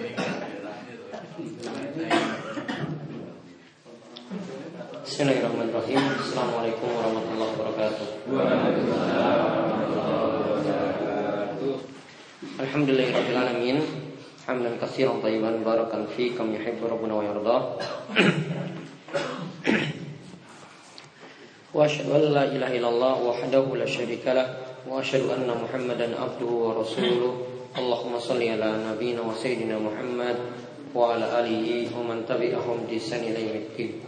Bismillahirrahmanirrahim. Assalamualaikum warahmatullahi wabarakatuh. Alhamdulillahirabbil alamin. Hamdan katsiran tayyiban barakan fi kam yuhibbu rabbuna wa yarda. Wa asyhadu an la ilaha illallah wahdahu la syarika lah wa asyhadu anna Muhammadan abduhu wa rasuluh. Wa sayyidina Muhammad wa ala alihi wa man tabi'ahum bi ihsan ila yaumiddin.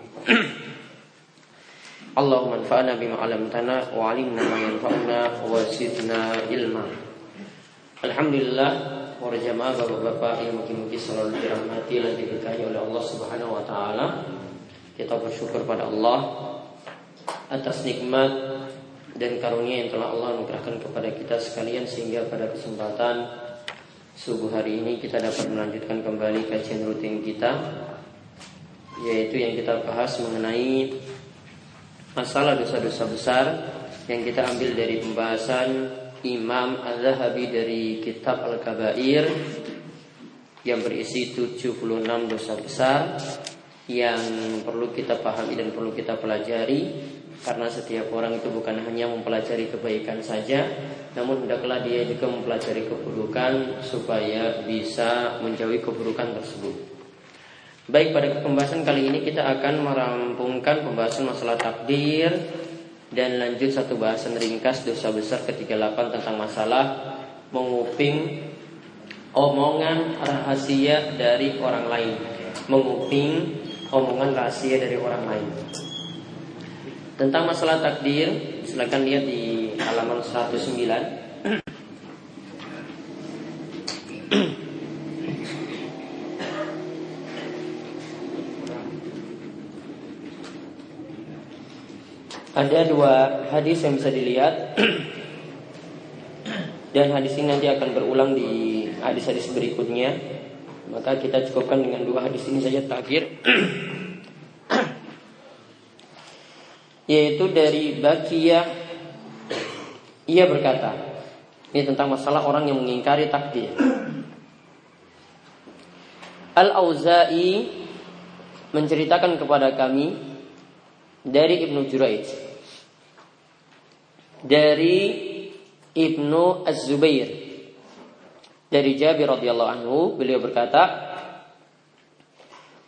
Allahumma anfa'na bima 'allamtana wa 'allimna ma yanfa'una wa zidna ilma. Alhamdulillah para jamaah bapak-bapak yang mungkin-mungkin selalu dirahmati dan diberkahi oleh Allah Subhanahu wa taala. Kita bersyukur pada Allah atas nikmat dan karunia yang telah Allah anugerahkan kepada kita sekalian sehingga pada kesempatan subuh hari ini kita dapat melanjutkan kembali kajian rutin kita yaitu yang kita bahas mengenai masalah dosa-dosa besar yang kita ambil dari pembahasan Imam Az-Zahabi dari kitab Al-Kabair yang berisi 76 dosa besar yang perlu kita pahami dan perlu kita pelajari karena setiap orang itu bukan hanya mempelajari kebaikan saja namun hendaklah dia juga mempelajari keburukan supaya bisa menjauhi keburukan tersebut. Baik pada pembahasan kali ini kita akan merampungkan pembahasan masalah takdir dan lanjut satu bahasan ringkas dosa besar ke-38 tentang masalah menguping omongan rahasia dari orang lain. Menguping omongan rahasia dari orang lain. Tentang masalah takdir, silakan lihat di halaman 109. Ada dua hadis yang bisa dilihat. Dan hadis ini nanti akan berulang di hadis-hadis berikutnya. Maka kita cukupkan dengan dua hadis ini saja terakhir Yaitu dari Bakiyah Ia berkata Ini tentang masalah orang yang mengingkari takdir. Al-Auza'i menceritakan kepada kami dari Ibnu Juraij dari Ibnu Az-Zubair dari Jabir radhiyallahu anhu beliau berkata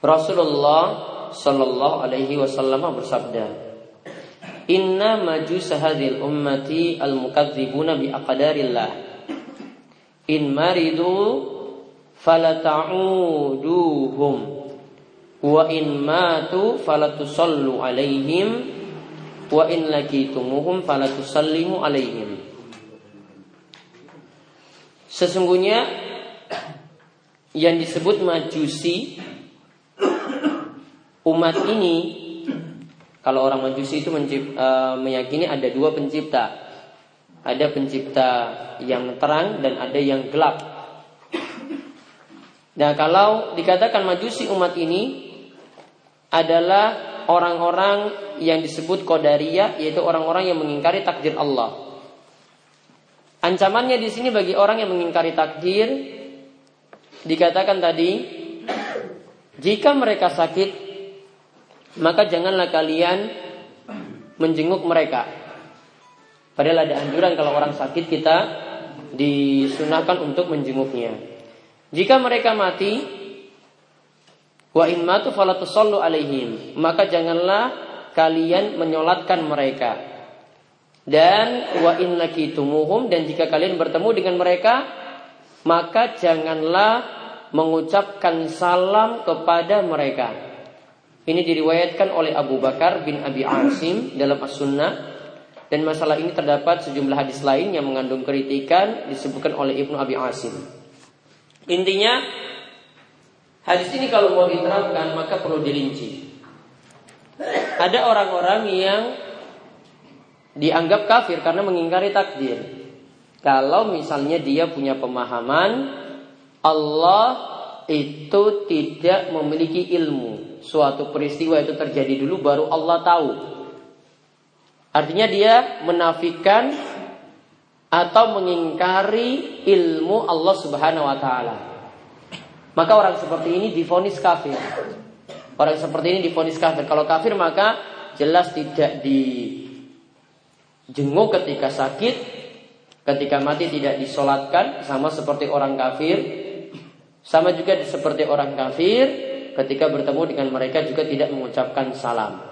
Rasulullah sallallahu alaihi wasallam bersabda Inna majus hadhil ummati al-mukadzibuna bi aqdarillah. In maridu falata'uduhum Wa in matu falatusallu alaihim. Wa in lakitumuhum falatusallimu alaihim. Sesungguhnya yang disebut majusi umat ini kalau orang majusi itu mencip, uh, meyakini ada dua pencipta ada pencipta yang terang dan ada yang gelap Nah kalau dikatakan majusi umat ini adalah orang-orang yang disebut Qadariyah yaitu orang-orang yang mengingkari takdir Allah. Ancamannya di sini bagi orang yang mengingkari takdir dikatakan tadi jika mereka sakit maka janganlah kalian menjenguk mereka. Padahal ada anjuran kalau orang sakit kita disunahkan untuk menjenguknya. Jika mereka mati, Wa in matu falatusallu alaihim. Maka janganlah kalian menyolatkan mereka. Dan wa in lakitumuhum dan jika kalian bertemu dengan mereka maka janganlah mengucapkan salam kepada mereka. Ini diriwayatkan oleh Abu Bakar bin Abi Asim dalam As-Sunnah dan masalah ini terdapat sejumlah hadis lain yang mengandung kritikan disebutkan oleh Ibnu Abi Asim. Intinya Hadis ini kalau mau diterangkan maka perlu dirinci. Ada orang-orang yang dianggap kafir karena mengingkari takdir. Kalau misalnya dia punya pemahaman Allah itu tidak memiliki ilmu. Suatu peristiwa itu terjadi dulu baru Allah tahu. Artinya dia menafikan atau mengingkari ilmu Allah Subhanahu wa taala. Maka orang seperti ini difonis kafir. Orang seperti ini difonis kafir. Kalau kafir maka jelas tidak dijenguk ketika sakit, ketika mati tidak disolatkan, sama seperti orang kafir. Sama juga seperti orang kafir, ketika bertemu dengan mereka juga tidak mengucapkan salam.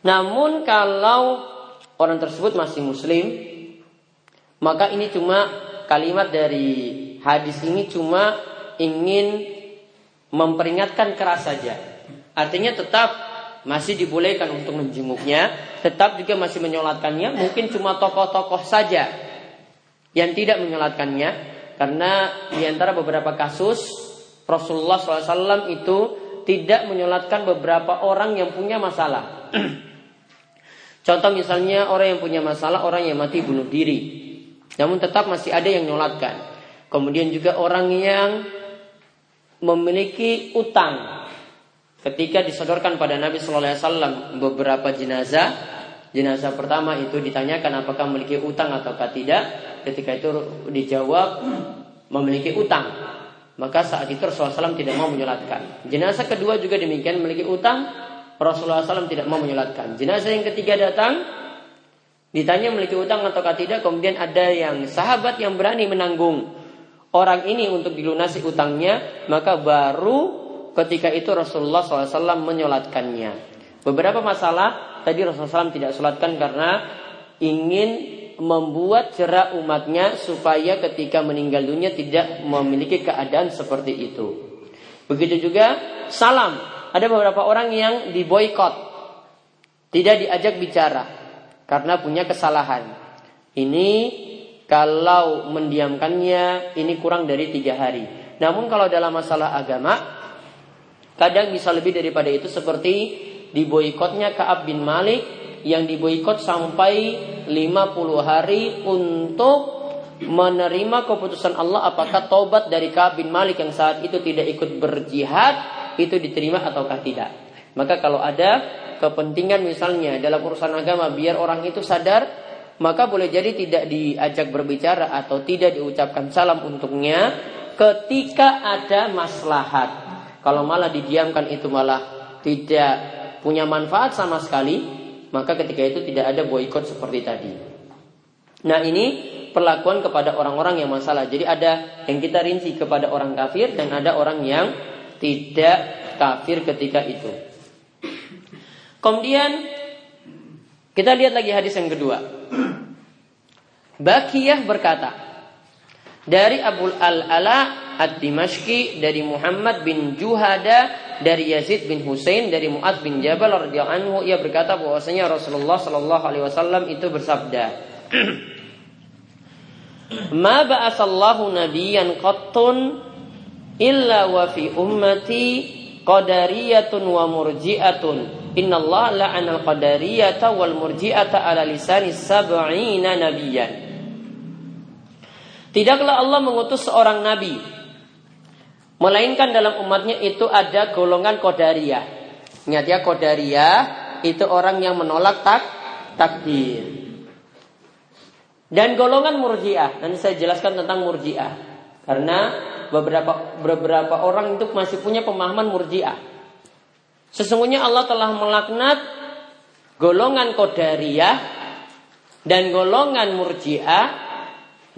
Namun kalau orang tersebut masih muslim, maka ini cuma kalimat dari hadis ini cuma ingin memperingatkan keras saja. Artinya tetap masih dibolehkan untuk menjenguknya, tetap juga masih menyolatkannya, mungkin cuma tokoh-tokoh saja yang tidak menyolatkannya, karena di antara beberapa kasus Rasulullah SAW itu tidak menyolatkan beberapa orang yang punya masalah. Contoh misalnya orang yang punya masalah, orang yang mati bunuh diri. Namun tetap masih ada yang nyolatkan. Kemudian juga orang yang memiliki utang. Ketika disodorkan pada Nabi Shallallahu Alaihi Wasallam beberapa jenazah, jenazah pertama itu ditanyakan apakah memiliki utang atau tidak. Ketika itu dijawab memiliki utang. Maka saat itu Rasulullah SAW tidak mau menyolatkan. Jenazah kedua juga demikian memiliki utang. Rasulullah SAW tidak mau menyolatkan. Jenazah yang ketiga datang, ditanya memiliki utang atau tidak. Kemudian ada yang sahabat yang berani menanggung orang ini untuk dilunasi utangnya, maka baru ketika itu Rasulullah SAW menyolatkannya. Beberapa masalah tadi Rasulullah SAW tidak sholatkan karena ingin membuat cerah umatnya supaya ketika meninggal dunia tidak memiliki keadaan seperti itu. Begitu juga salam. Ada beberapa orang yang diboykot, tidak diajak bicara karena punya kesalahan. Ini kalau mendiamkannya ini kurang dari tiga hari. Namun kalau dalam masalah agama, kadang bisa lebih daripada itu seperti diboikotnya Kaab bin Malik yang diboikot sampai 50 hari untuk menerima keputusan Allah apakah tobat dari Kaab bin Malik yang saat itu tidak ikut berjihad itu diterima ataukah tidak. Maka kalau ada kepentingan misalnya dalam urusan agama biar orang itu sadar maka boleh jadi tidak diajak berbicara atau tidak diucapkan salam untuknya ketika ada maslahat. Kalau malah didiamkan itu malah tidak punya manfaat sama sekali, maka ketika itu tidak ada boykot seperti tadi. Nah ini perlakuan kepada orang-orang yang masalah. Jadi ada yang kita rinci kepada orang kafir dan ada orang yang tidak kafir ketika itu. Kemudian kita lihat lagi hadis yang kedua. Bakiyah berkata dari Abu Al-Ala Ad-Dimashqi dari Muhammad bin Juhada dari Yazid bin Husain dari Muad bin Jabal radhiyallahu anhu ia berkata bahwasanya Rasulullah sallallahu alaihi wasallam itu bersabda Ma ba'asallahu nabiyyan qattun illa wa fi ummati qadariyatun wa murji'atun. Inna Allah la'anal qadariyata wal murji'ata ala lisani sab'ina nabiyan Tidaklah Allah mengutus seorang nabi Melainkan dalam umatnya itu ada golongan Qadariyah Ingat ya Qadariyah itu orang yang menolak tak takdir dan golongan murjiah. Nanti saya jelaskan tentang murjiah. Karena beberapa beberapa orang itu masih punya pemahaman murjiah. Sesungguhnya Allah telah melaknat golongan Qadariyah dan golongan Murji'ah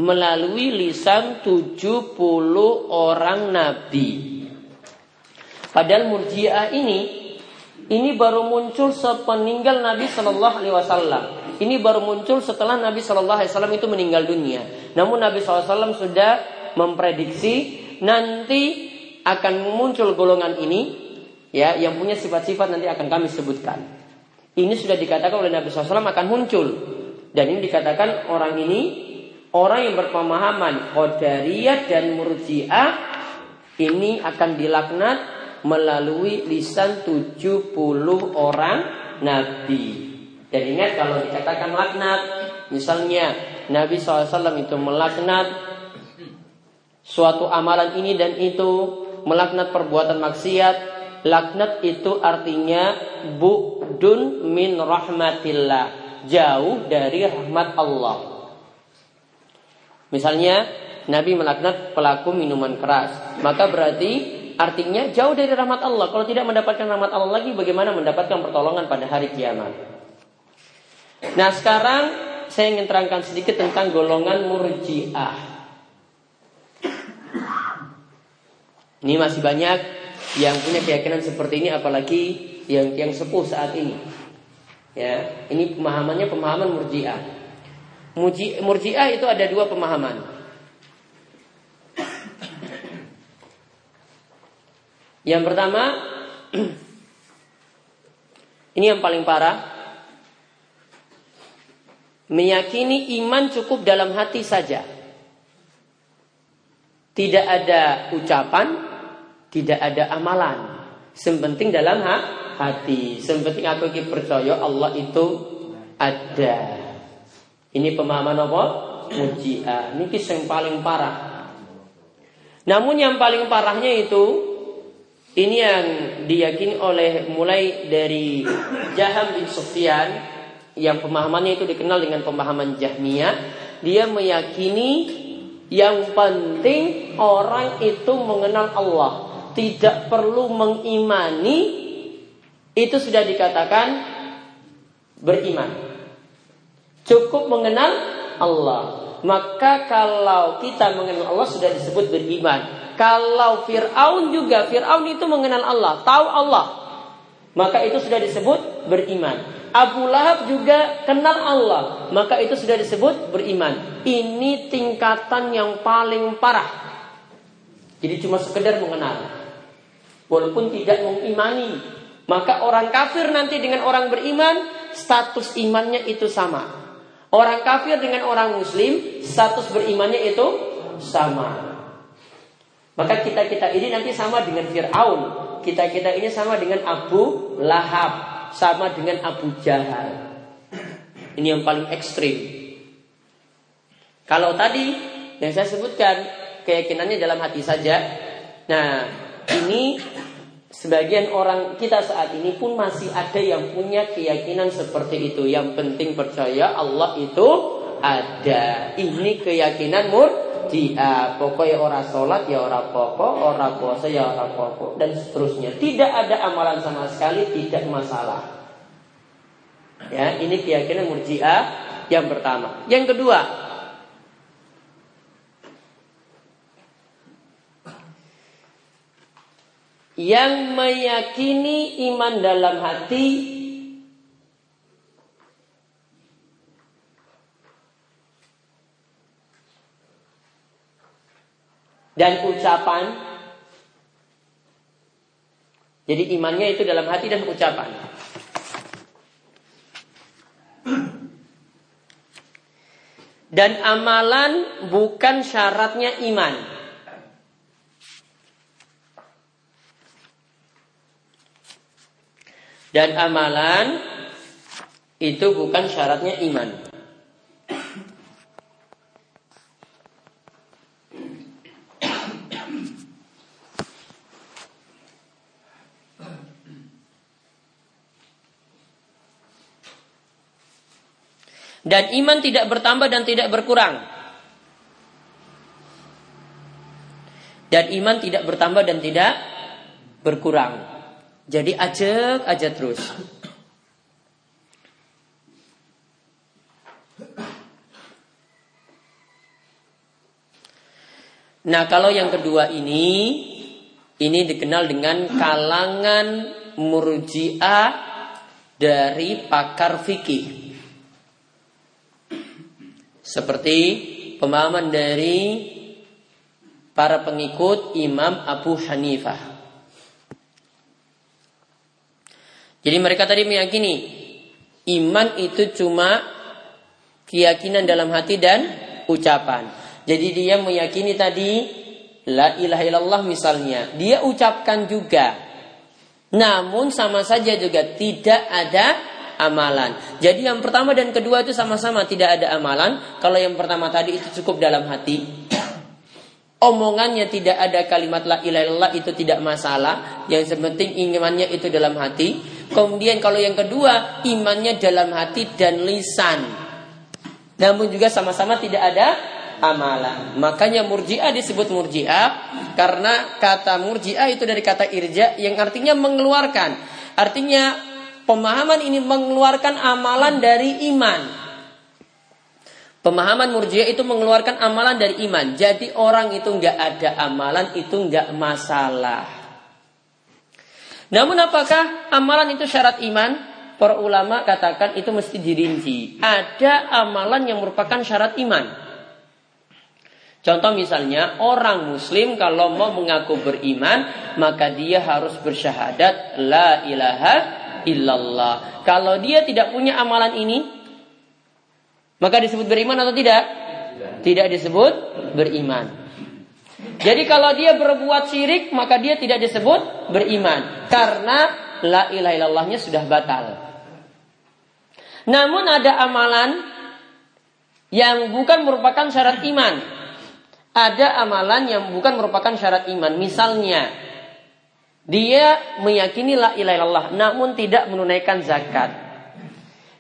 melalui lisan 70 orang nabi. Padahal Murji'ah ini ini baru muncul sepeninggal Nabi Shallallahu Alaihi Wasallam. Ini baru muncul setelah Nabi Shallallahu Alaihi Wasallam itu meninggal dunia. Namun Nabi SAW sudah memprediksi nanti akan muncul golongan ini ya yang punya sifat-sifat nanti akan kami sebutkan. Ini sudah dikatakan oleh Nabi SAW akan muncul dan ini dikatakan orang ini orang yang berpemahaman Qadariyah dan Murji'ah ini akan dilaknat melalui lisan 70 orang nabi. Dan ingat kalau dikatakan laknat, misalnya Nabi SAW itu melaknat suatu amalan ini dan itu, melaknat perbuatan maksiat, Laknat itu artinya bu'dun min rahmatillah. Jauh dari rahmat Allah. Misalnya Nabi melaknat pelaku minuman keras. Maka berarti artinya jauh dari rahmat Allah. Kalau tidak mendapatkan rahmat Allah lagi, bagaimana mendapatkan pertolongan pada hari kiamat? Nah sekarang saya ingin terangkan sedikit tentang golongan murjiah. Ini masih banyak yang punya keyakinan seperti ini, apalagi yang yang sepuh saat ini. Ya, ini pemahamannya pemahaman murjiah. Murjiah itu ada dua pemahaman. Yang pertama, ini yang paling parah, meyakini iman cukup dalam hati saja. Tidak ada ucapan, tidak ada amalan. Sepenting dalam hati. Sepenting aku percaya Allah itu ada. Ini pemahaman apa? Muji'ah. Ini kisah yang paling parah. Namun yang paling parahnya itu ini yang diyakini oleh mulai dari Jaham bin Sufyan yang pemahamannya itu dikenal dengan pemahaman Jahmiyah. Dia meyakini yang penting orang itu mengenal Allah, tidak perlu mengimani itu sudah dikatakan beriman. Cukup mengenal Allah. Maka kalau kita mengenal Allah sudah disebut beriman. Kalau Fir'aun juga, Fir'aun itu mengenal Allah, tahu Allah. Maka itu sudah disebut beriman. Abu Lahab juga kenal Allah, maka itu sudah disebut beriman. Ini tingkatan yang paling parah. Jadi cuma sekedar mengenal. Walaupun tidak mengimani. Maka orang kafir nanti dengan orang beriman, status imannya itu sama. Orang kafir dengan orang muslim status berimannya itu sama. Maka kita-kita ini nanti sama dengan Fir'aun. Kita-kita ini sama dengan Abu Lahab. Sama dengan Abu Jahal. Ini yang paling ekstrim. Kalau tadi yang saya sebutkan keyakinannya dalam hati saja. Nah, ini Sebagian orang kita saat ini pun masih ada yang punya keyakinan seperti itu. Yang penting percaya Allah itu ada. Ini keyakinan murjiah. Pokoknya orang sholat ya orang pokok, orang puasa ya orang pokok dan seterusnya. Tidak ada amalan sama sekali, tidak masalah. Ya, ini keyakinan murjiah yang pertama. Yang kedua, yang meyakini iman dalam hati dan ucapan. Jadi imannya itu dalam hati dan ucapan. Dan amalan bukan syaratnya iman. Dan amalan itu bukan syaratnya iman. Dan iman tidak bertambah dan tidak berkurang. Dan iman tidak bertambah dan tidak berkurang. Jadi ajak aja terus. Nah kalau yang kedua ini Ini dikenal dengan kalangan murjiah dari pakar fikih Seperti pemahaman dari para pengikut Imam Abu Hanifah Jadi mereka tadi meyakini iman itu cuma keyakinan dalam hati dan ucapan. Jadi dia meyakini tadi la ilaha illallah misalnya, dia ucapkan juga. Namun sama saja juga tidak ada amalan. Jadi yang pertama dan kedua itu sama-sama tidak ada amalan. Kalau yang pertama tadi itu cukup dalam hati. Omongannya tidak ada kalimat la ilaha illallah itu tidak masalah. Yang penting imannya itu dalam hati. Kemudian kalau yang kedua imannya dalam hati dan lisan. Namun juga sama-sama tidak ada amalan. Makanya murjiah disebut murjiah karena kata murjiah itu dari kata irja yang artinya mengeluarkan. Artinya pemahaman ini mengeluarkan amalan dari iman. Pemahaman murjiah itu mengeluarkan amalan dari iman. Jadi orang itu nggak ada amalan itu nggak masalah. Namun apakah amalan itu syarat iman? Para ulama katakan itu mesti dirinci. Ada amalan yang merupakan syarat iman. Contoh misalnya orang muslim kalau mau mengaku beriman maka dia harus bersyahadat la ilaha illallah. Kalau dia tidak punya amalan ini maka disebut beriman atau tidak? Tidak disebut beriman. Jadi kalau dia berbuat syirik maka dia tidak disebut beriman karena la ilaha illallahnya sudah batal. Namun ada amalan yang bukan merupakan syarat iman. Ada amalan yang bukan merupakan syarat iman. Misalnya, dia meyakini la ilaha illallah namun tidak menunaikan zakat.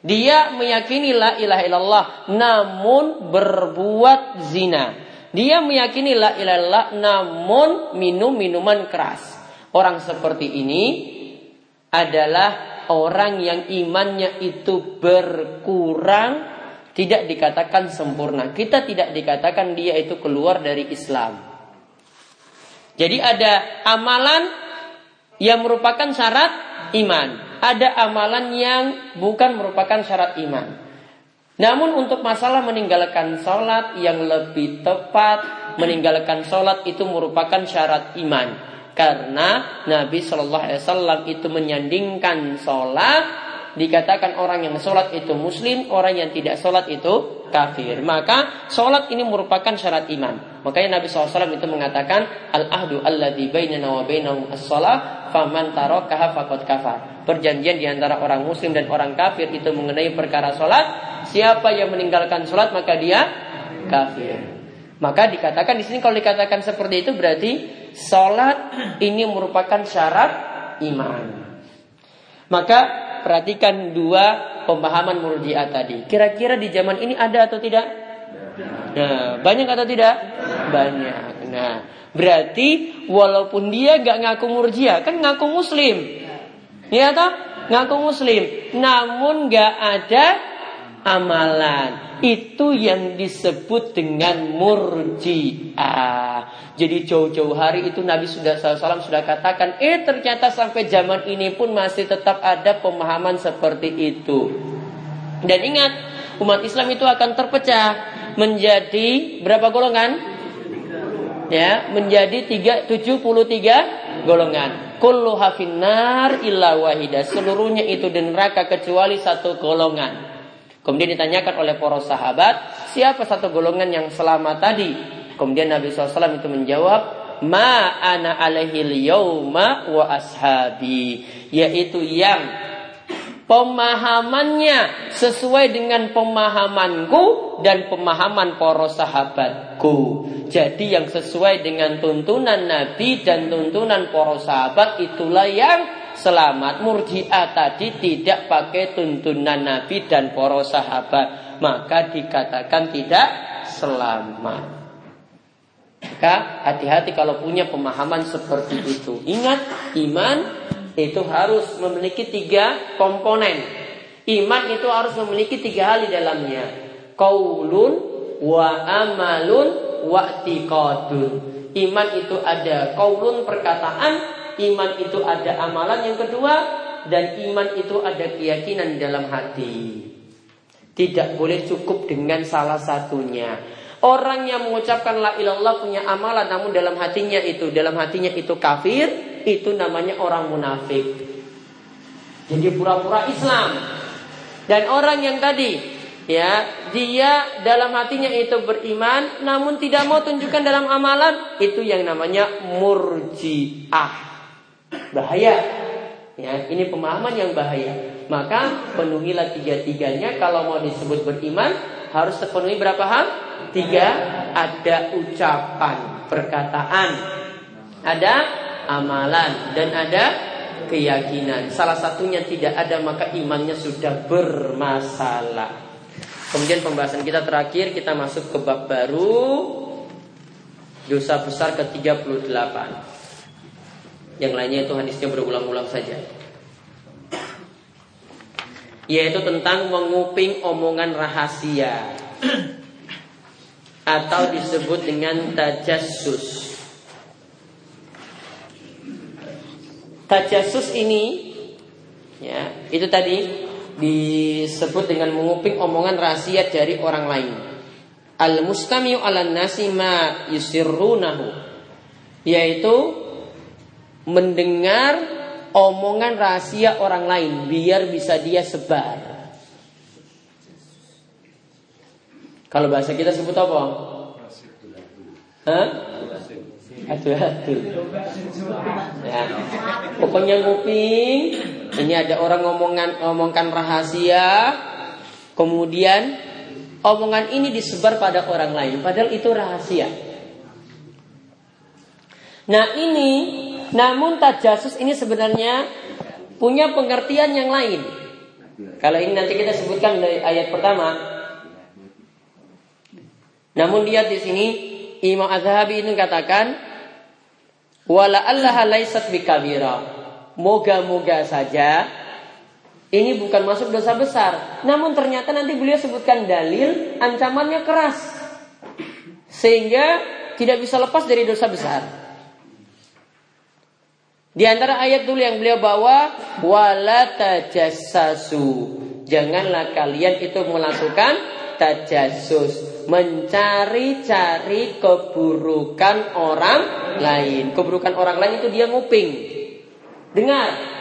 Dia meyakini la ilaha illallah namun berbuat zina. Dia meyakini la ilaha illallah namun minum minuman keras. Orang seperti ini adalah orang yang imannya itu berkurang tidak dikatakan sempurna. Kita tidak dikatakan dia itu keluar dari Islam. Jadi ada amalan yang merupakan syarat iman. Ada amalan yang bukan merupakan syarat iman. Namun untuk masalah meninggalkan sholat yang lebih tepat, meninggalkan sholat itu merupakan syarat iman karena Nabi Shallallahu Alaihi Wasallam itu menyandingkan sholat dikatakan orang yang sholat itu muslim, orang yang tidak sholat itu kafir. Maka sholat ini merupakan syarat iman. Makanya Nabi SAW itu mengatakan al ahdu alladhi bainana wa bainahum as-salah faman tarakaha faqad kafar. Perjanjian di antara orang muslim dan orang kafir itu mengenai perkara sholat. Siapa yang meninggalkan sholat maka dia kafir. Maka dikatakan di sini kalau dikatakan seperti itu berarti Sholat ini merupakan syarat iman. Maka perhatikan dua pemahaman murjiah tadi. Kira-kira di zaman ini ada atau tidak? Nah, banyak atau tidak? Banyak. Nah, berarti walaupun dia gak ngaku murjiah, kan ngaku muslim. Ya toh? Ngaku muslim. Namun gak ada amalan. Itu yang disebut dengan murjiah. Jadi jauh-jauh hari itu Nabi sudah SAW sudah katakan, eh ternyata sampai zaman ini pun masih tetap ada pemahaman seperti itu. Dan ingat, umat Islam itu akan terpecah menjadi berapa golongan? Ya, menjadi tiga, 73 golongan. Kullu hafinar illa wahida. Seluruhnya itu di neraka kecuali satu golongan. Kemudian ditanyakan oleh para sahabat, siapa satu golongan yang selamat tadi? Kemudian Nabi SAW itu menjawab, Ma ana alaihil yauma wa ashabi. Yaitu yang pemahamannya sesuai dengan pemahamanku dan pemahaman para sahabatku. Jadi yang sesuai dengan tuntunan Nabi dan tuntunan para sahabat itulah yang selamat. Murji'ah tadi tidak pakai tuntunan Nabi dan para sahabat, maka dikatakan tidak selamat. Maka hati-hati kalau punya pemahaman seperti itu. Ingat, iman itu harus memiliki tiga komponen. Iman itu harus memiliki tiga hal di dalamnya. Kaulun wa amalun wa. Iman itu ada kaulun perkataan, iman itu ada amalan yang kedua dan iman itu ada keyakinan dalam hati. Tidak boleh cukup dengan salah satunya. Orang yang mengucapkan la ilallah punya amalan namun dalam hatinya itu dalam hatinya itu kafir, itu namanya orang munafik. Jadi pura-pura Islam. Dan orang yang tadi ya, dia dalam hatinya itu beriman namun tidak mau tunjukkan dalam amalan, itu yang namanya murjiah. Bahaya. Ya, ini pemahaman yang bahaya. Maka penuhilah tiga-tiganya kalau mau disebut beriman harus terpenuhi berapa hal? Tiga, ada ucapan, perkataan, ada amalan dan ada keyakinan. Salah satunya tidak ada maka imannya sudah bermasalah. Kemudian pembahasan kita terakhir kita masuk ke bab baru dosa besar ke-38. Yang lainnya itu hadisnya berulang-ulang saja. Yaitu tentang menguping omongan rahasia atau disebut dengan tajassus. Tajassus ini ya, itu tadi disebut dengan menguping omongan rahasia dari orang lain. Al mustamiu ala nasi ma yusirrunahu yaitu mendengar omongan rahasia orang lain biar bisa dia sebar. Kalau bahasa kita sebut apa? Hah? Ya. Pokoknya nguping. Ini ada orang ngomongan ngomongkan rahasia. Kemudian omongan ini disebar pada orang lain. Padahal itu rahasia. Nah ini, namun tajasus ini sebenarnya punya pengertian yang lain. Kalau ini nanti kita sebutkan dari ayat pertama. Namun lihat di sini Imam Azhabi ini katakan Wala Allah laisat bikabira. Moga-moga saja ini bukan masuk dosa besar. Namun ternyata nanti beliau sebutkan dalil ancamannya keras. Sehingga tidak bisa lepas dari dosa besar. Di antara ayat dulu yang beliau bawa wala tajassasu. Janganlah kalian itu melakukan tajasus, mencari-cari keburukan orang lain. Keburukan orang lain itu dia nguping. Dengar.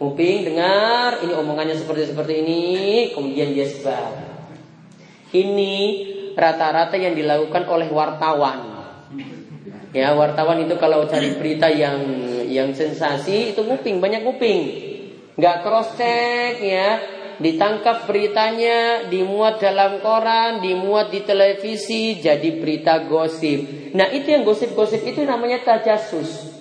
Nguping, dengar, ini omongannya seperti seperti ini, kemudian dia sebar. Ini rata-rata yang dilakukan oleh wartawan. Ya, wartawan itu kalau cari berita yang yang sensasi itu nguping, banyak nguping. Nggak cross check ya, ditangkap beritanya, dimuat dalam koran, dimuat di televisi, jadi berita gosip. Nah itu yang gosip-gosip itu namanya tajasus.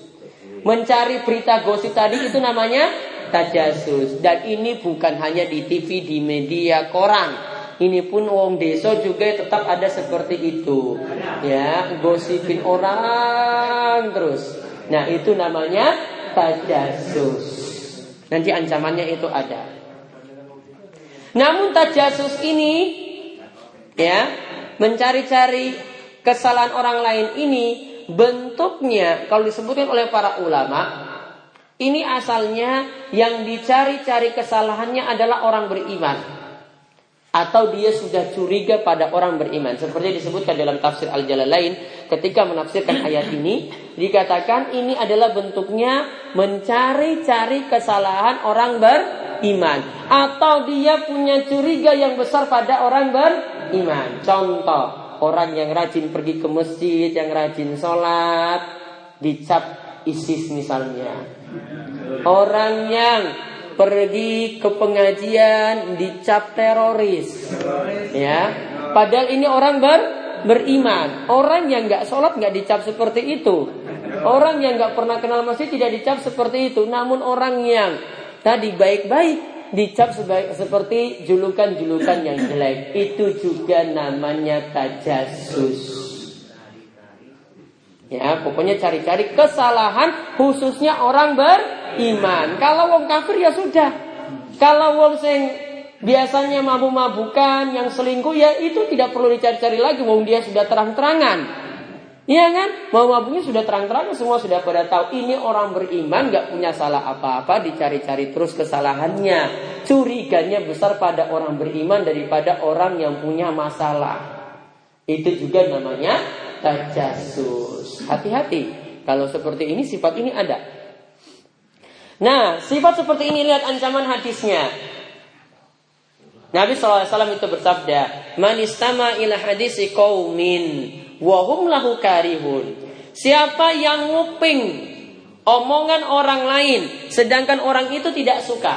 Mencari berita gosip tadi itu namanya tajasus. Dan ini bukan hanya di TV, di media, koran. Ini pun wong desa juga tetap ada seperti itu. Ya, gosipin orang terus. Nah, itu namanya tajasus. Nanti ancamannya itu ada. Namun tajasus ini ya, mencari-cari kesalahan orang lain ini bentuknya kalau disebutkan oleh para ulama ini asalnya yang dicari-cari kesalahannya adalah orang beriman atau dia sudah curiga pada orang beriman. Seperti disebutkan dalam tafsir Al-Jalalain ketika menafsirkan ayat ini dikatakan ini adalah bentuknya mencari-cari kesalahan orang beriman. Atau dia punya curiga yang besar pada orang beriman. Contoh orang yang rajin pergi ke masjid yang rajin sholat dicap ISIS misalnya. Orang yang pergi ke pengajian dicap teroris. Ya, padahal ini orang ber beriman. Orang yang nggak sholat nggak dicap seperti itu. Orang yang nggak pernah kenal masjid tidak dicap seperti itu. Namun orang yang tadi baik-baik dicap sebaik, seperti julukan-julukan yang jelek. Itu juga namanya tajasus. Ya, pokoknya cari-cari kesalahan khususnya orang ber iman. Kalau wong kafir ya sudah. Kalau wong sing biasanya mabuk-mabukan, yang selingkuh ya itu tidak perlu dicari-cari lagi wong dia sudah terang-terangan. Iya kan? Mau mabuknya sudah terang-terangan semua sudah pada tahu ini orang beriman nggak punya salah apa-apa dicari-cari terus kesalahannya. Curiganya besar pada orang beriman daripada orang yang punya masalah. Itu juga namanya tajasus. Hati-hati. Kalau seperti ini sifat ini ada. Nah, sifat seperti ini lihat ancaman hadisnya. Nabi SAW itu bersabda, Manistama ila hadisi qawmin, wahum lahu karihun. Siapa yang nguping omongan orang lain, sedangkan orang itu tidak suka.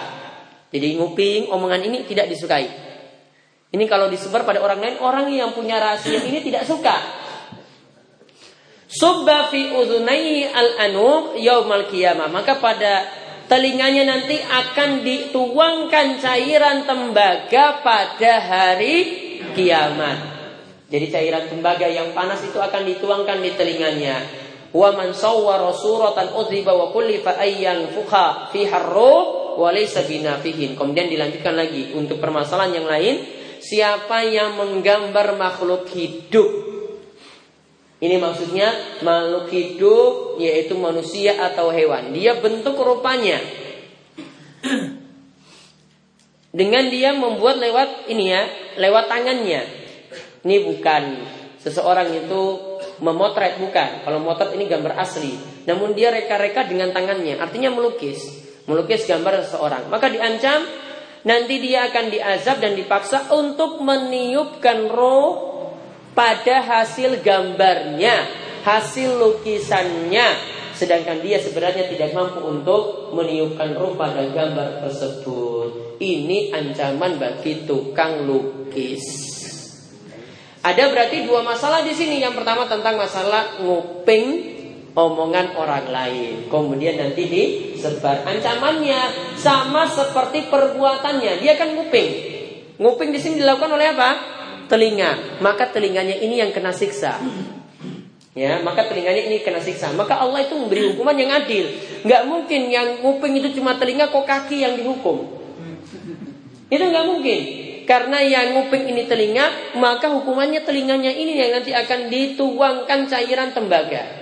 Jadi nguping omongan ini tidak disukai. Ini kalau disebar pada orang lain, orang yang punya rahasia ini tidak suka. Subba fi udhunai al-anub yaumal qiyamah. Maka pada telinganya nanti akan dituangkan cairan tembaga pada hari kiamat. Jadi cairan tembaga yang panas itu akan dituangkan di telinganya. Wa man sawwara suratan udhiba wa kullifa ayyan fuha fi harru wa laysa binafihin. Kemudian dilanjutkan lagi untuk permasalahan yang lain, siapa yang menggambar makhluk hidup ini maksudnya makhluk hidup yaitu manusia atau hewan. Dia bentuk rupanya. Dengan dia membuat lewat ini ya, lewat tangannya. Ini bukan seseorang itu memotret bukan. Kalau motret ini gambar asli. Namun dia reka-reka dengan tangannya. Artinya melukis. Melukis gambar seseorang. Maka diancam nanti dia akan diazab dan dipaksa untuk meniupkan roh pada hasil gambarnya, hasil lukisannya. Sedangkan dia sebenarnya tidak mampu untuk meniupkan ruh pada gambar tersebut. Ini ancaman bagi tukang lukis. Ada berarti dua masalah di sini. Yang pertama tentang masalah nguping omongan orang lain. Kemudian nanti disebar ancamannya sama seperti perbuatannya. Dia kan nguping. Nguping di sini dilakukan oleh apa? Telinga, maka telinganya ini yang kena siksa. Ya, maka telinganya ini kena siksa. Maka Allah itu memberi hukuman yang adil. Nggak mungkin yang nguping itu cuma telinga kok kaki yang dihukum. Itu nggak mungkin. Karena yang nguping ini telinga, maka hukumannya telinganya ini yang nanti akan dituangkan cairan tembaga.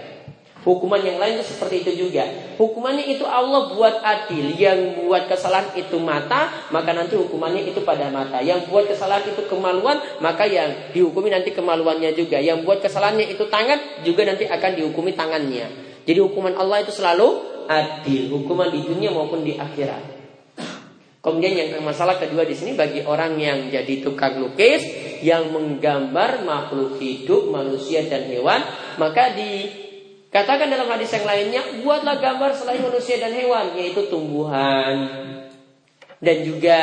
Hukuman yang lain itu seperti itu juga. Hukumannya itu Allah buat adil. Yang buat kesalahan itu mata, maka nanti hukumannya itu pada mata. Yang buat kesalahan itu kemaluan, maka yang dihukumi nanti kemaluannya juga. Yang buat kesalahannya itu tangan, juga nanti akan dihukumi tangannya. Jadi hukuman Allah itu selalu adil. Hukuman di dunia maupun di akhirat. Kemudian yang masalah kedua di sini bagi orang yang jadi tukang lukis yang menggambar makhluk hidup, manusia dan hewan, maka di Katakan dalam hadis yang lainnya, buatlah gambar selain manusia dan hewan, yaitu tumbuhan dan juga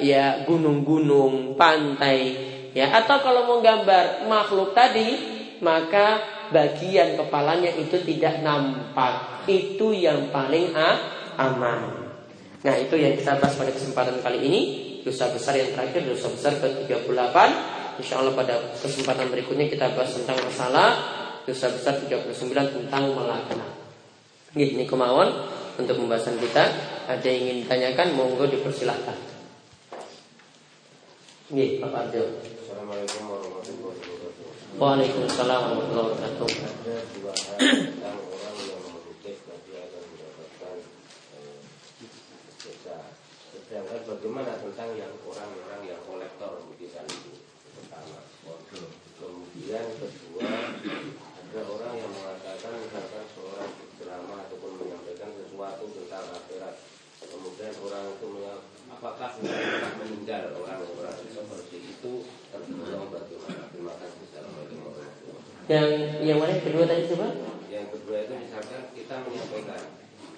ya gunung-gunung, pantai, ya atau kalau mau gambar makhluk tadi, maka bagian kepalanya itu tidak nampak. Itu yang paling aman. Nah, itu yang kita bahas pada kesempatan kali ini. Dosa besar yang terakhir, dosa besar ke-38. Insya Allah pada kesempatan berikutnya kita bahas tentang masalah dosa besar 39 tentang melaknat. Ini kemauan untuk pembahasan kita. Ada yang ingin ditanyakan, monggo dipersilahkan. Ini Pak Arjo. Assalamualaikum warahmatullahi wabarakatuh. Waalaikumsalam warahmatullahi wabarakatuh. Sedangkan bagaimana tentang yang orang-orang yang kolektor lukisan itu pertama. Kemudian kedua ada orang yang mengatakan misalkan seorang drama ataupun menyampaikan sesuatu tentang akhirat. Kemudian orang itu apakah meninggal? Orang orang seperti itu tergolong bagaimana? Terima kasih. Yang yang mana? Kedua tadi coba yang kedua itu misalkan kita menyampaikan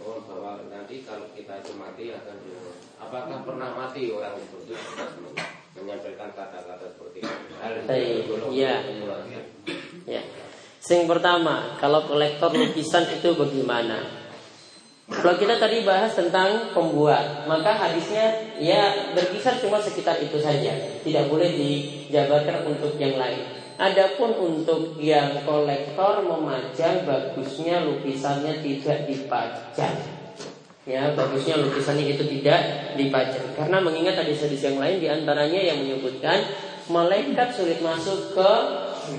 oh bahwa nanti kalau kita itu mati akan apakah pernah mati orang seperti itu? Menyampaikan kata-kata seperti itu. Hal itu ya ya yang pertama, kalau kolektor lukisan itu bagaimana? Kalau kita tadi bahas tentang pembuat, maka hadisnya ya berkisar cuma sekitar itu saja, tidak boleh dijabarkan untuk yang lain. Adapun untuk yang kolektor memajang bagusnya lukisannya tidak dipajang. Ya, bagusnya lukisannya itu tidak dipajang. Karena mengingat hadis-hadis yang lain di antaranya yang menyebutkan malaikat sulit masuk ke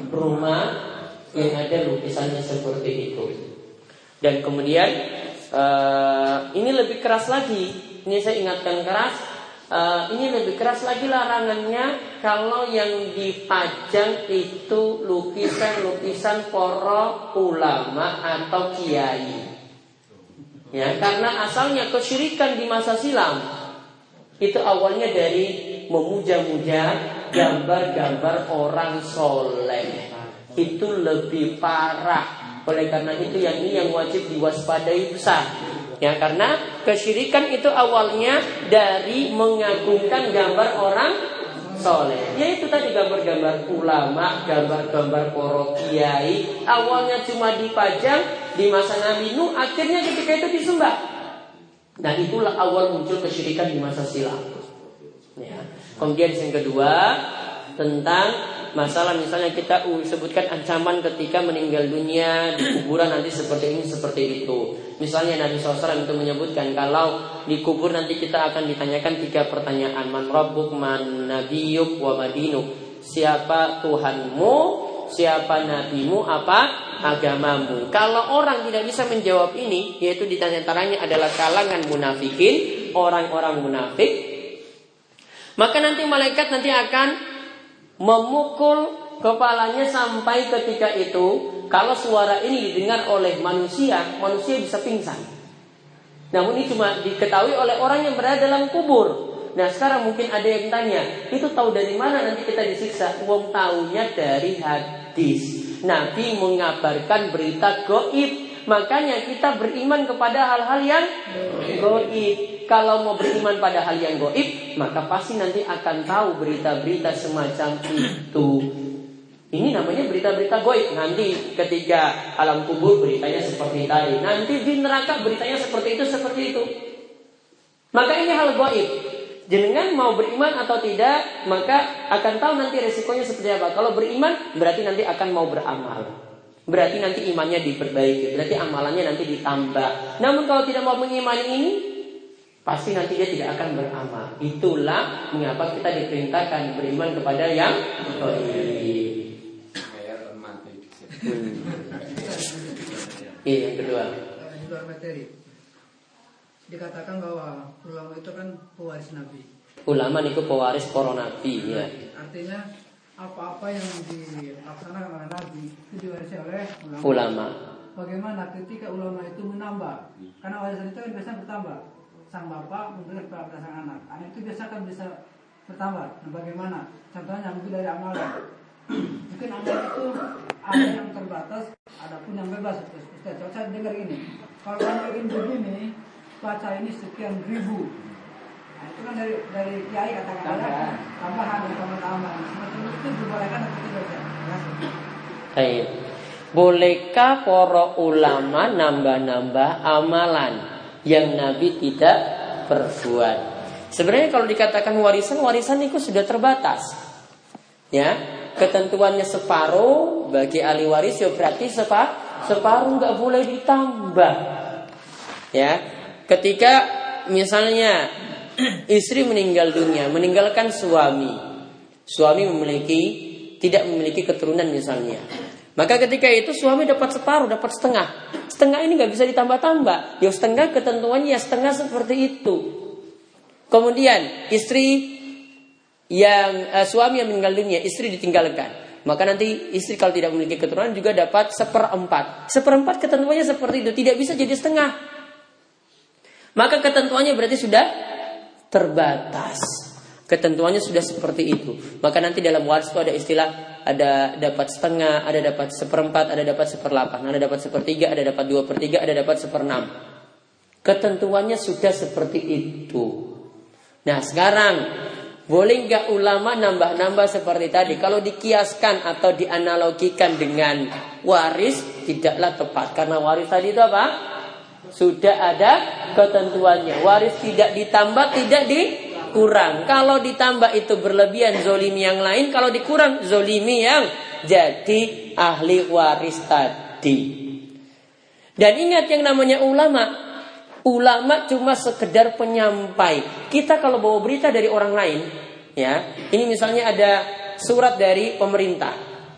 rumah yang ada lukisannya seperti itu. Dan kemudian uh, ini lebih keras lagi. Ini saya ingatkan keras. Uh, ini lebih keras lagi larangannya kalau yang dipajang itu lukisan-lukisan para ulama atau kiai. Ya, karena asalnya kesyirikan di masa silam itu awalnya dari memuja-muja gambar-gambar orang soleh itu lebih parah. Oleh karena itu yang ini yang wajib diwaspadai besar. Ya karena kesyirikan itu awalnya dari mengagungkan gambar orang soleh. Ya itu tadi gambar-gambar ulama, gambar-gambar poro kiai. Awalnya cuma dipajang di masa Nabi Nuh, akhirnya ketika itu disembah. Dan itulah awal muncul kesyirikan di masa silam. Ya. Kemudian yang kedua, tentang masalah misalnya kita sebutkan ancaman ketika meninggal dunia di kuburan nanti seperti ini seperti itu. Misalnya Nabi SAW itu menyebutkan kalau di kubur nanti kita akan ditanyakan tiga pertanyaan. Man rabbuk man nabiyuk wa madinuk. Siapa Tuhanmu? Siapa nabimu? Apa agamamu? Kalau orang tidak bisa menjawab ini yaitu ditanyakannya adalah kalangan munafikin orang-orang munafik maka nanti malaikat nanti akan memukul kepalanya sampai ketika itu kalau suara ini didengar oleh manusia, manusia bisa pingsan. Namun ini cuma diketahui oleh orang yang berada dalam kubur. Nah sekarang mungkin ada yang tanya, itu tahu dari mana nanti kita disiksa? Wong tahunya dari hadis. Nabi mengabarkan berita goib. Makanya kita beriman kepada hal-hal yang goib. Kalau mau beriman pada hal yang goib, maka pasti nanti akan tahu berita-berita semacam itu. Ini namanya berita-berita goib. Nanti ketika alam kubur beritanya seperti tadi. Nanti di neraka beritanya seperti itu, seperti itu. Maka ini hal goib. Jenengan mau beriman atau tidak, maka akan tahu nanti resikonya seperti apa. Kalau beriman, berarti nanti akan mau beramal. Berarti nanti imannya diperbaiki, berarti amalannya nanti ditambah. Namun kalau tidak mau mengimani ini, pasti nanti dia tidak akan beramal. Itulah mengapa kita diperintahkan beriman kepada yang Iya, yang kedua. Di luar materi. Dikatakan bahwa ulama itu kan pewaris Nabi. Ulama itu pewaris para nabi ya. Artinya apa-apa yang dilaksanakan oleh Nabi itu diwarisi oleh ulama. Ulama. Bagaimana ketika ulama itu menambah? Karena warisan itu kan biasanya bertambah sang bapak memberi kepada sang anak. Anak itu biasa kan bisa bertambah. Nah, bagaimana? Contohnya mungkin dari amalan. mungkin amalan itu ada yang terbatas, ada pun yang bebas. Ustaz, coba saya dengar ini. Kalau kamu ingin begini, baca ini sekian ribu. Nah, itu kan dari dari kiai katakan ada tambahan dan tambahan. Semacam itu dibolehkan atau tidak? Baik. Bolehkah para ulama nambah-nambah amalan? yang Nabi tidak perbuat. Sebenarnya kalau dikatakan warisan, warisan itu sudah terbatas. Ya, ketentuannya separuh bagi ahli waris ya berarti sepa, separuh nggak boleh ditambah. Ya, ketika misalnya istri meninggal dunia, meninggalkan suami, suami memiliki tidak memiliki keturunan misalnya, maka ketika itu suami dapat separuh, dapat setengah. Setengah ini nggak bisa ditambah-tambah. Ya setengah ketentuannya ya setengah seperti itu. Kemudian istri yang uh, suami yang meninggal dunia, istri ditinggalkan. Maka nanti istri kalau tidak memiliki keturunan juga dapat seperempat. Seperempat ketentuannya seperti itu, tidak bisa jadi setengah. Maka ketentuannya berarti sudah terbatas. Ketentuannya sudah seperti itu. Maka nanti dalam waris itu ada istilah ada dapat setengah, ada dapat seperempat, ada dapat seperlapan, ada dapat sepertiga, ada dapat dua pertiga, ada dapat seperenam. Ketentuannya sudah seperti itu. Nah sekarang boleh nggak ulama nambah-nambah seperti tadi? Kalau dikiaskan atau dianalogikan dengan waris tidaklah tepat karena waris tadi itu apa? Sudah ada ketentuannya. Waris tidak ditambah, tidak di kurang. Kalau ditambah itu berlebihan zolimi yang lain. Kalau dikurang zolimi yang jadi ahli waris tadi. Dan ingat yang namanya ulama. Ulama cuma sekedar penyampai. Kita kalau bawa berita dari orang lain. ya Ini misalnya ada surat dari pemerintah.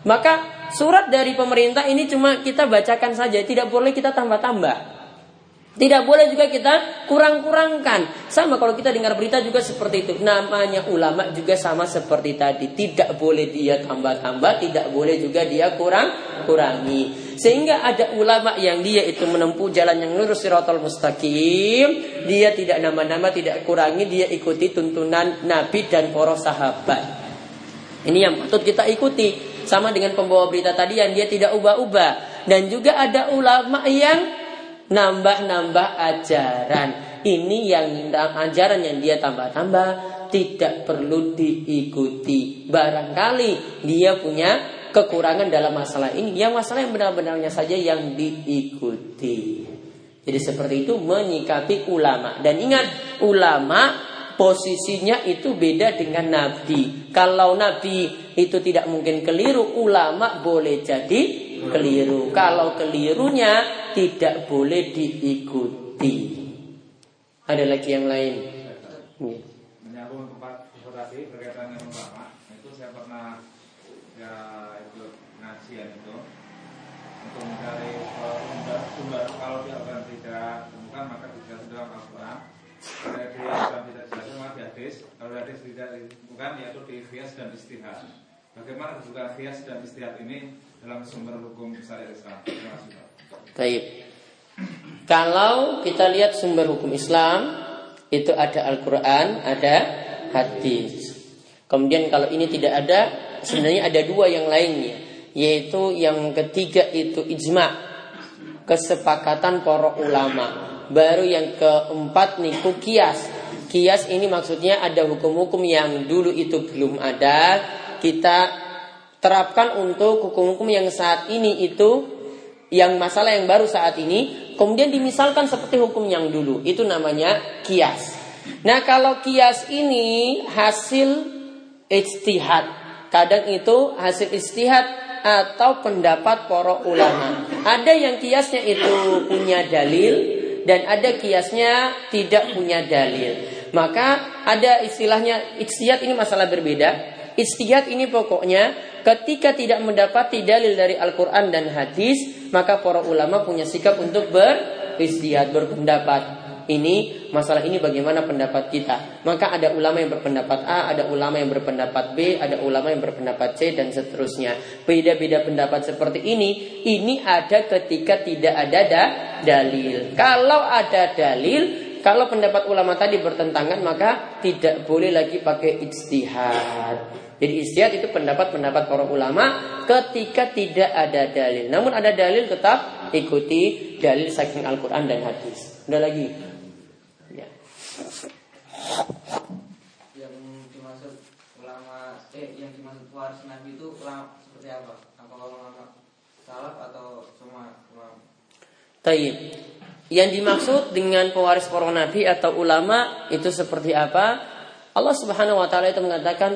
Maka surat dari pemerintah ini cuma kita bacakan saja. Tidak boleh kita tambah-tambah. Tidak boleh juga kita kurang-kurangkan. Sama kalau kita dengar berita juga seperti itu. Namanya ulama juga sama seperti tadi. Tidak boleh dia tambah-tambah, tidak boleh juga dia kurang-kurangi. Sehingga ada ulama yang dia itu menempuh jalan yang lurus siratal mustaqim. Dia tidak nama-nama, tidak kurangi, dia ikuti tuntunan Nabi dan para sahabat. Ini yang patut kita ikuti. Sama dengan pembawa berita tadi yang dia tidak ubah-ubah. Dan juga ada ulama yang nambah-nambah ajaran. Ini yang ajaran yang dia tambah-tambah tidak perlu diikuti. Barangkali dia punya kekurangan dalam masalah ini. Yang masalah yang benar-benarnya saja yang diikuti. Jadi seperti itu menyikapi ulama. Dan ingat ulama posisinya itu beda dengan nabi. Kalau nabi itu tidak mungkin keliru, ulama boleh jadi keliru. Kalau kelirunya tidak boleh diikuti. Ada lagi yang lain? Iya. Menyambung tadi berkaitan dengan ulama, itu saya pernah ya ikut ngajian itu untuk mencari sumber, kalau dia tidak temukan maka dijelaskan dalam Al-Quran kalau di Islam tidak hadis kalau di hadis tidak ditemukan yaitu di fias dan istihad bagaimana kedudukan fias dan istihad ini dalam sumber hukum syariat Islam terima Baik. Kalau kita lihat sumber hukum Islam itu ada Al-Quran, ada hadis. Kemudian kalau ini tidak ada, sebenarnya ada dua yang lainnya, yaitu yang ketiga itu ijma, kesepakatan para ulama. Baru yang keempat niku kias. Kias ini maksudnya ada hukum-hukum yang dulu itu belum ada, kita terapkan untuk hukum-hukum yang saat ini itu yang masalah yang baru saat ini kemudian dimisalkan seperti hukum yang dulu. Itu namanya kias nah kalau kias ini hasil ijtihad. Kadang itu hasil ijtihad atau pendapat para ulama. Ada yang kiasnya itu punya dalil dan ada kiasnya tidak punya dalil maka ada istilahnya ijtihad ini masalah berbeda Ijtihad ini pokoknya ketika tidak mendapati dalil dari Al-Quran dan hadis, maka para ulama punya sikap untuk beristihad, berpendapat. Ini masalah ini bagaimana pendapat kita. Maka ada ulama yang berpendapat A, ada ulama yang berpendapat B, ada ulama yang berpendapat C dan seterusnya. Beda-beda pendapat seperti ini, ini ada ketika tidak ada da dalil. Kalau ada dalil, kalau pendapat ulama tadi bertentangan maka tidak boleh lagi pakai ijtihad. Jadi ijtihad itu pendapat-pendapat para ulama ketika tidak ada dalil. Namun ada dalil tetap ikuti dalil saking Al-Qur'an dan hadis. Ada lagi? Ya. Yang dimaksud ulama eh yang dimaksud waris Nabi itu ulama seperti apa? Apakah ulama salaf atau semua ulama? Taib. Yang dimaksud dengan pewaris para nabi atau ulama itu seperti apa? Allah Subhanahu wa taala itu mengatakan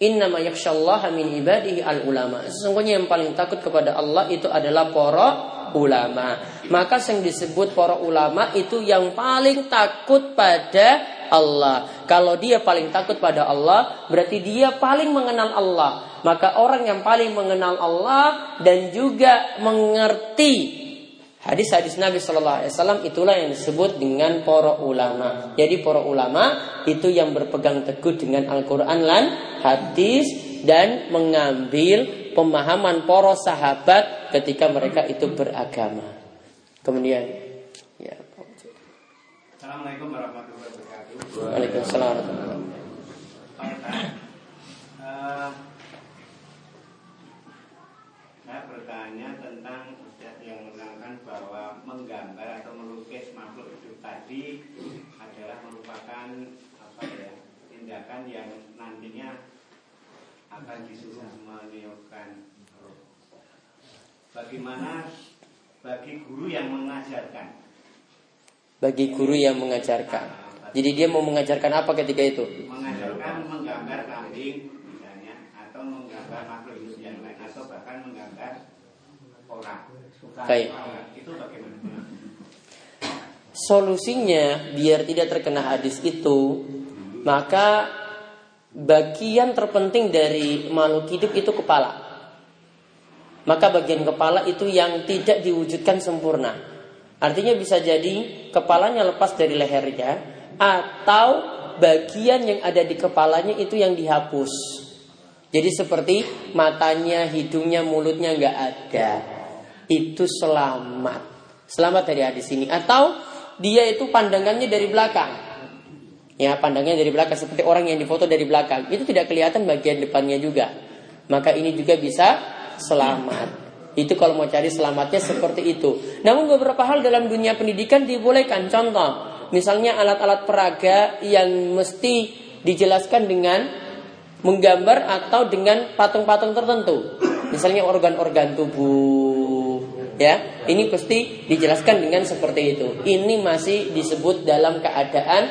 Innama yakshallaha min ibadihi al ulama. Sesungguhnya yang paling takut kepada Allah itu adalah para ulama. Maka yang disebut para ulama itu yang paling takut pada Allah. Kalau dia paling takut pada Allah, berarti dia paling mengenal Allah. Maka orang yang paling mengenal Allah dan juga mengerti Hadis-hadis Nabi Shallallahu Alaihi Wasallam itulah yang disebut dengan para ulama. Jadi para ulama itu yang berpegang teguh dengan Al-Quran dan hadis dan mengambil pemahaman para sahabat ketika mereka itu beragama. Kemudian, ya. Assalamualaikum warahmatullahi wabarakatuh. Waalaikumsalam. Uh, saya bertanya tentang yang menerangkan bahwa menggambar atau melukis makhluk hidup tadi adalah merupakan apa ya tindakan yang nantinya akan disuruh meniupkan bagaimana bagi guru yang mengajarkan? Bagi guru yang mengajarkan. Jadi dia mau mengajarkan apa ketika itu? Mengajarkan menggambar kambing misalnya atau menggambar makhluk hidup bahkan menggambar orang Baik. Solusinya biar tidak terkena hadis itu, maka bagian terpenting dari makhluk hidup itu kepala. Maka bagian kepala itu yang tidak diwujudkan sempurna. Artinya bisa jadi kepalanya lepas dari lehernya atau bagian yang ada di kepalanya itu yang dihapus. Jadi seperti matanya, hidungnya, mulutnya nggak ada itu selamat. Selamat dari hadis ini. Atau dia itu pandangannya dari belakang. Ya, pandangannya dari belakang seperti orang yang difoto dari belakang. Itu tidak kelihatan bagian depannya juga. Maka ini juga bisa selamat. Itu kalau mau cari selamatnya seperti itu. Namun beberapa hal dalam dunia pendidikan dibolehkan. Contoh, misalnya alat-alat peraga yang mesti dijelaskan dengan menggambar atau dengan patung-patung tertentu. Misalnya organ-organ tubuh, ya. Ini pasti dijelaskan dengan seperti itu. Ini masih disebut dalam keadaan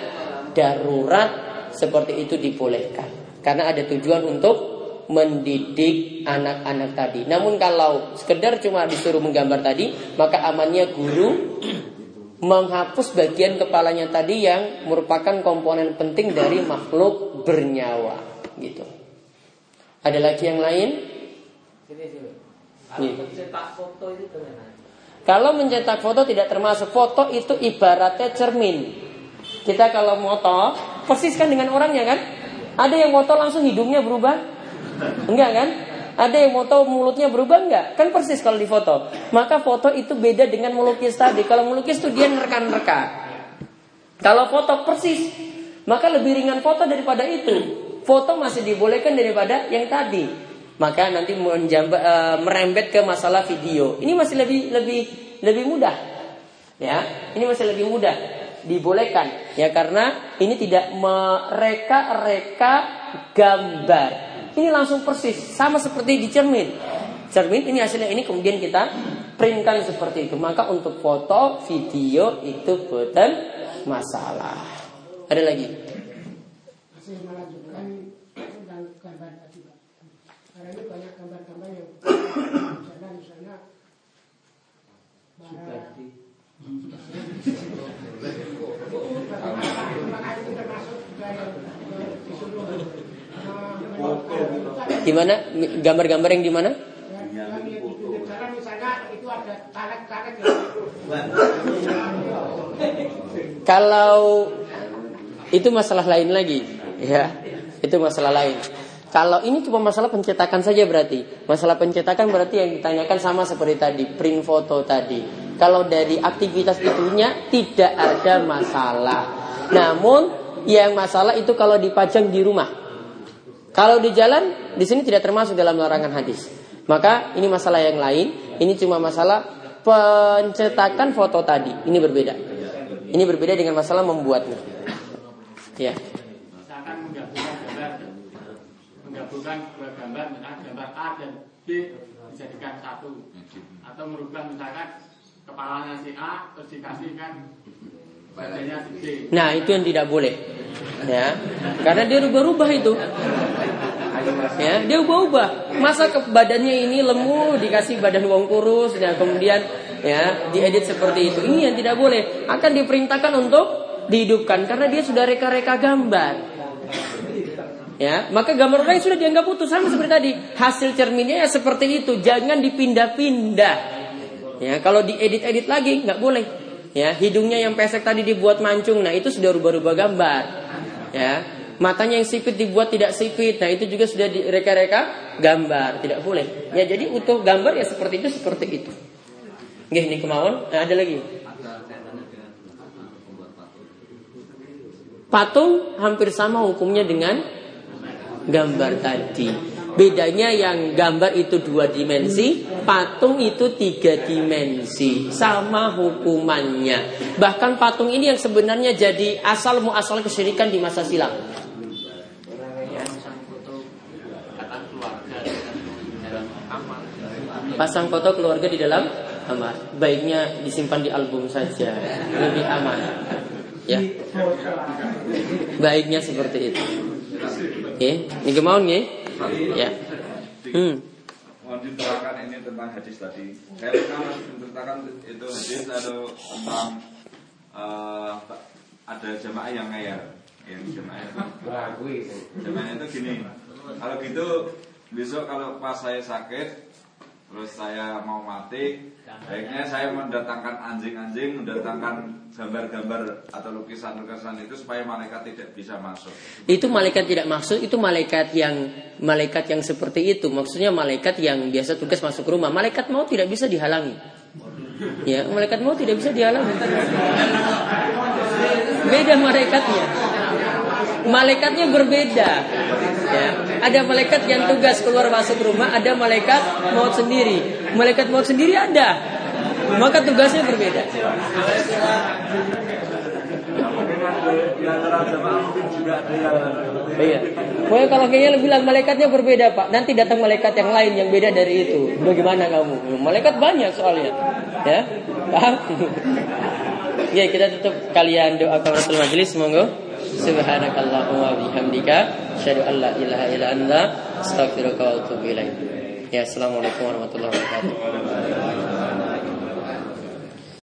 darurat seperti itu dibolehkan. Karena ada tujuan untuk mendidik anak-anak tadi. Namun kalau sekedar cuma disuruh menggambar tadi, maka amannya guru menghapus bagian kepalanya tadi yang merupakan komponen penting dari makhluk bernyawa gitu. Ada lagi yang lain? Sini sini. Kalau mencetak foto itu? Kalau mencetak foto tidak termasuk foto itu ibaratnya cermin. Kita kalau moto persis kan dengan orangnya kan? Ada yang moto langsung hidungnya berubah? Enggak kan? Ada yang foto mulutnya berubah enggak? Kan persis kalau di foto. Maka foto itu beda dengan melukis tadi. Kalau melukis tuh dia nerka-nerka. Kalau foto persis, maka lebih ringan foto daripada itu. Foto masih dibolehkan daripada yang tadi. Maka nanti menjamba, e, merembet ke masalah video. Ini masih lebih lebih lebih mudah. Ya, ini masih lebih mudah dibolehkan ya karena ini tidak mereka-reka gambar. Ini langsung persis sama seperti di cermin. Cermin ini hasilnya ini kemudian kita printkan seperti itu. Maka untuk foto, video itu bukan masalah. Ada lagi? masih melanjutkan tentang gambar tadi Pak. Karena ini banyak gambar-gambar yang di sana di sana bara maka itu termasuk juga yang eh, disuruh eh, menyebutkan Gimana? Gambar-gambar yang di mana? yang yang di pinggir jalan misalnya itu ada tarik-tarik ya. Kalau itu masalah lain lagi, ya. Itu masalah lain. Kalau ini cuma masalah pencetakan saja berarti. Masalah pencetakan berarti yang ditanyakan sama seperti tadi, print foto tadi. Kalau dari aktivitas itunya tidak ada masalah. Namun yang masalah itu kalau dipajang di rumah. Kalau di jalan, di sini tidak termasuk dalam larangan hadis. Maka ini masalah yang lain. Ini cuma masalah pencetakan foto tadi. Ini berbeda. Ini berbeda dengan masalah membuatnya. Ya. misalkan menggabungkan gambar menggabungkan dua gambar misalkan gambar A dan B dijadikan satu atau merubah misalkan kepalanya si A terus dikasihkan badannya si B Nah, itu yang tidak boleh. Ya. Karena dia rubah-rubah itu. Ya, dia ubah-ubah. Masa ke badannya ini lemu dikasih badan wong kurus dan kemudian ya diedit seperti itu. Ini yang tidak boleh. Akan diperintahkan untuk dihidupkan karena dia sudah reka-reka gambar. Ya, maka gambar yang sudah dianggap utuh sama seperti tadi. Hasil cerminnya ya seperti itu, jangan dipindah-pindah. Ya, kalau diedit-edit lagi nggak boleh. Ya, hidungnya yang pesek tadi dibuat mancung, nah itu sudah rubah-rubah gambar. Ya, matanya yang sipit dibuat tidak sipit, nah itu juga sudah direka-reka gambar, tidak boleh. Ya, jadi utuh gambar ya seperti itu seperti itu. Nggih, ini kemauan. Nah, ada lagi. Patung hampir sama hukumnya dengan gambar tadi. Bedanya yang gambar itu dua dimensi, patung itu tiga dimensi, sama hukumannya. Bahkan patung ini yang sebenarnya jadi asal muasal kesyirikan di masa silam. Pasang foto keluarga di dalam kamar. Baiknya disimpan di album saja, lebih aman. Ya. Baiknya seperti itu. Oke, ini kemauan ya? Ya. Hmm. Mohon diterangkan ini tentang hadis tadi. Saya pernah menceritakan itu hadis atau tentang eh, ada jamaah yang ngeyel. Yang jamaah itu jamaah itu gini. Kalau gitu besok kalau pas saya sakit terus saya mau mati baiknya saya mendatangkan anjing-anjing mendatangkan gambar-gambar atau lukisan-lukisan itu supaya malaikat tidak bisa masuk Itu malaikat tidak maksud, itu malaikat yang malaikat yang seperti itu. Maksudnya malaikat yang biasa tugas masuk ke rumah. Malaikat mau tidak bisa dihalangi. Ya, malaikat mau tidak bisa dihalangi. Beda malaikatnya. Malaikatnya berbeda. Ya, ada malaikat yang tugas keluar masuk rumah, ada malaikat maut sendiri. Malaikat maut sendiri ada. Maka tugasnya berbeda. Iya. Pokoknya kalau kayaknya bilang malaikatnya berbeda pak. Nanti datang malaikat yang lain yang beda dari itu. Bagaimana kamu? Malaikat banyak soalnya. Ya, paham? ya kita tutup kalian doa kafaratul majelis, monggo. Subhanakallahumma bihamdika asyhadu an la ilaha illa anta astaghfiruka wa atubu ilaik. Ya, assalamualaikum warahmatullahi wabarakatuh.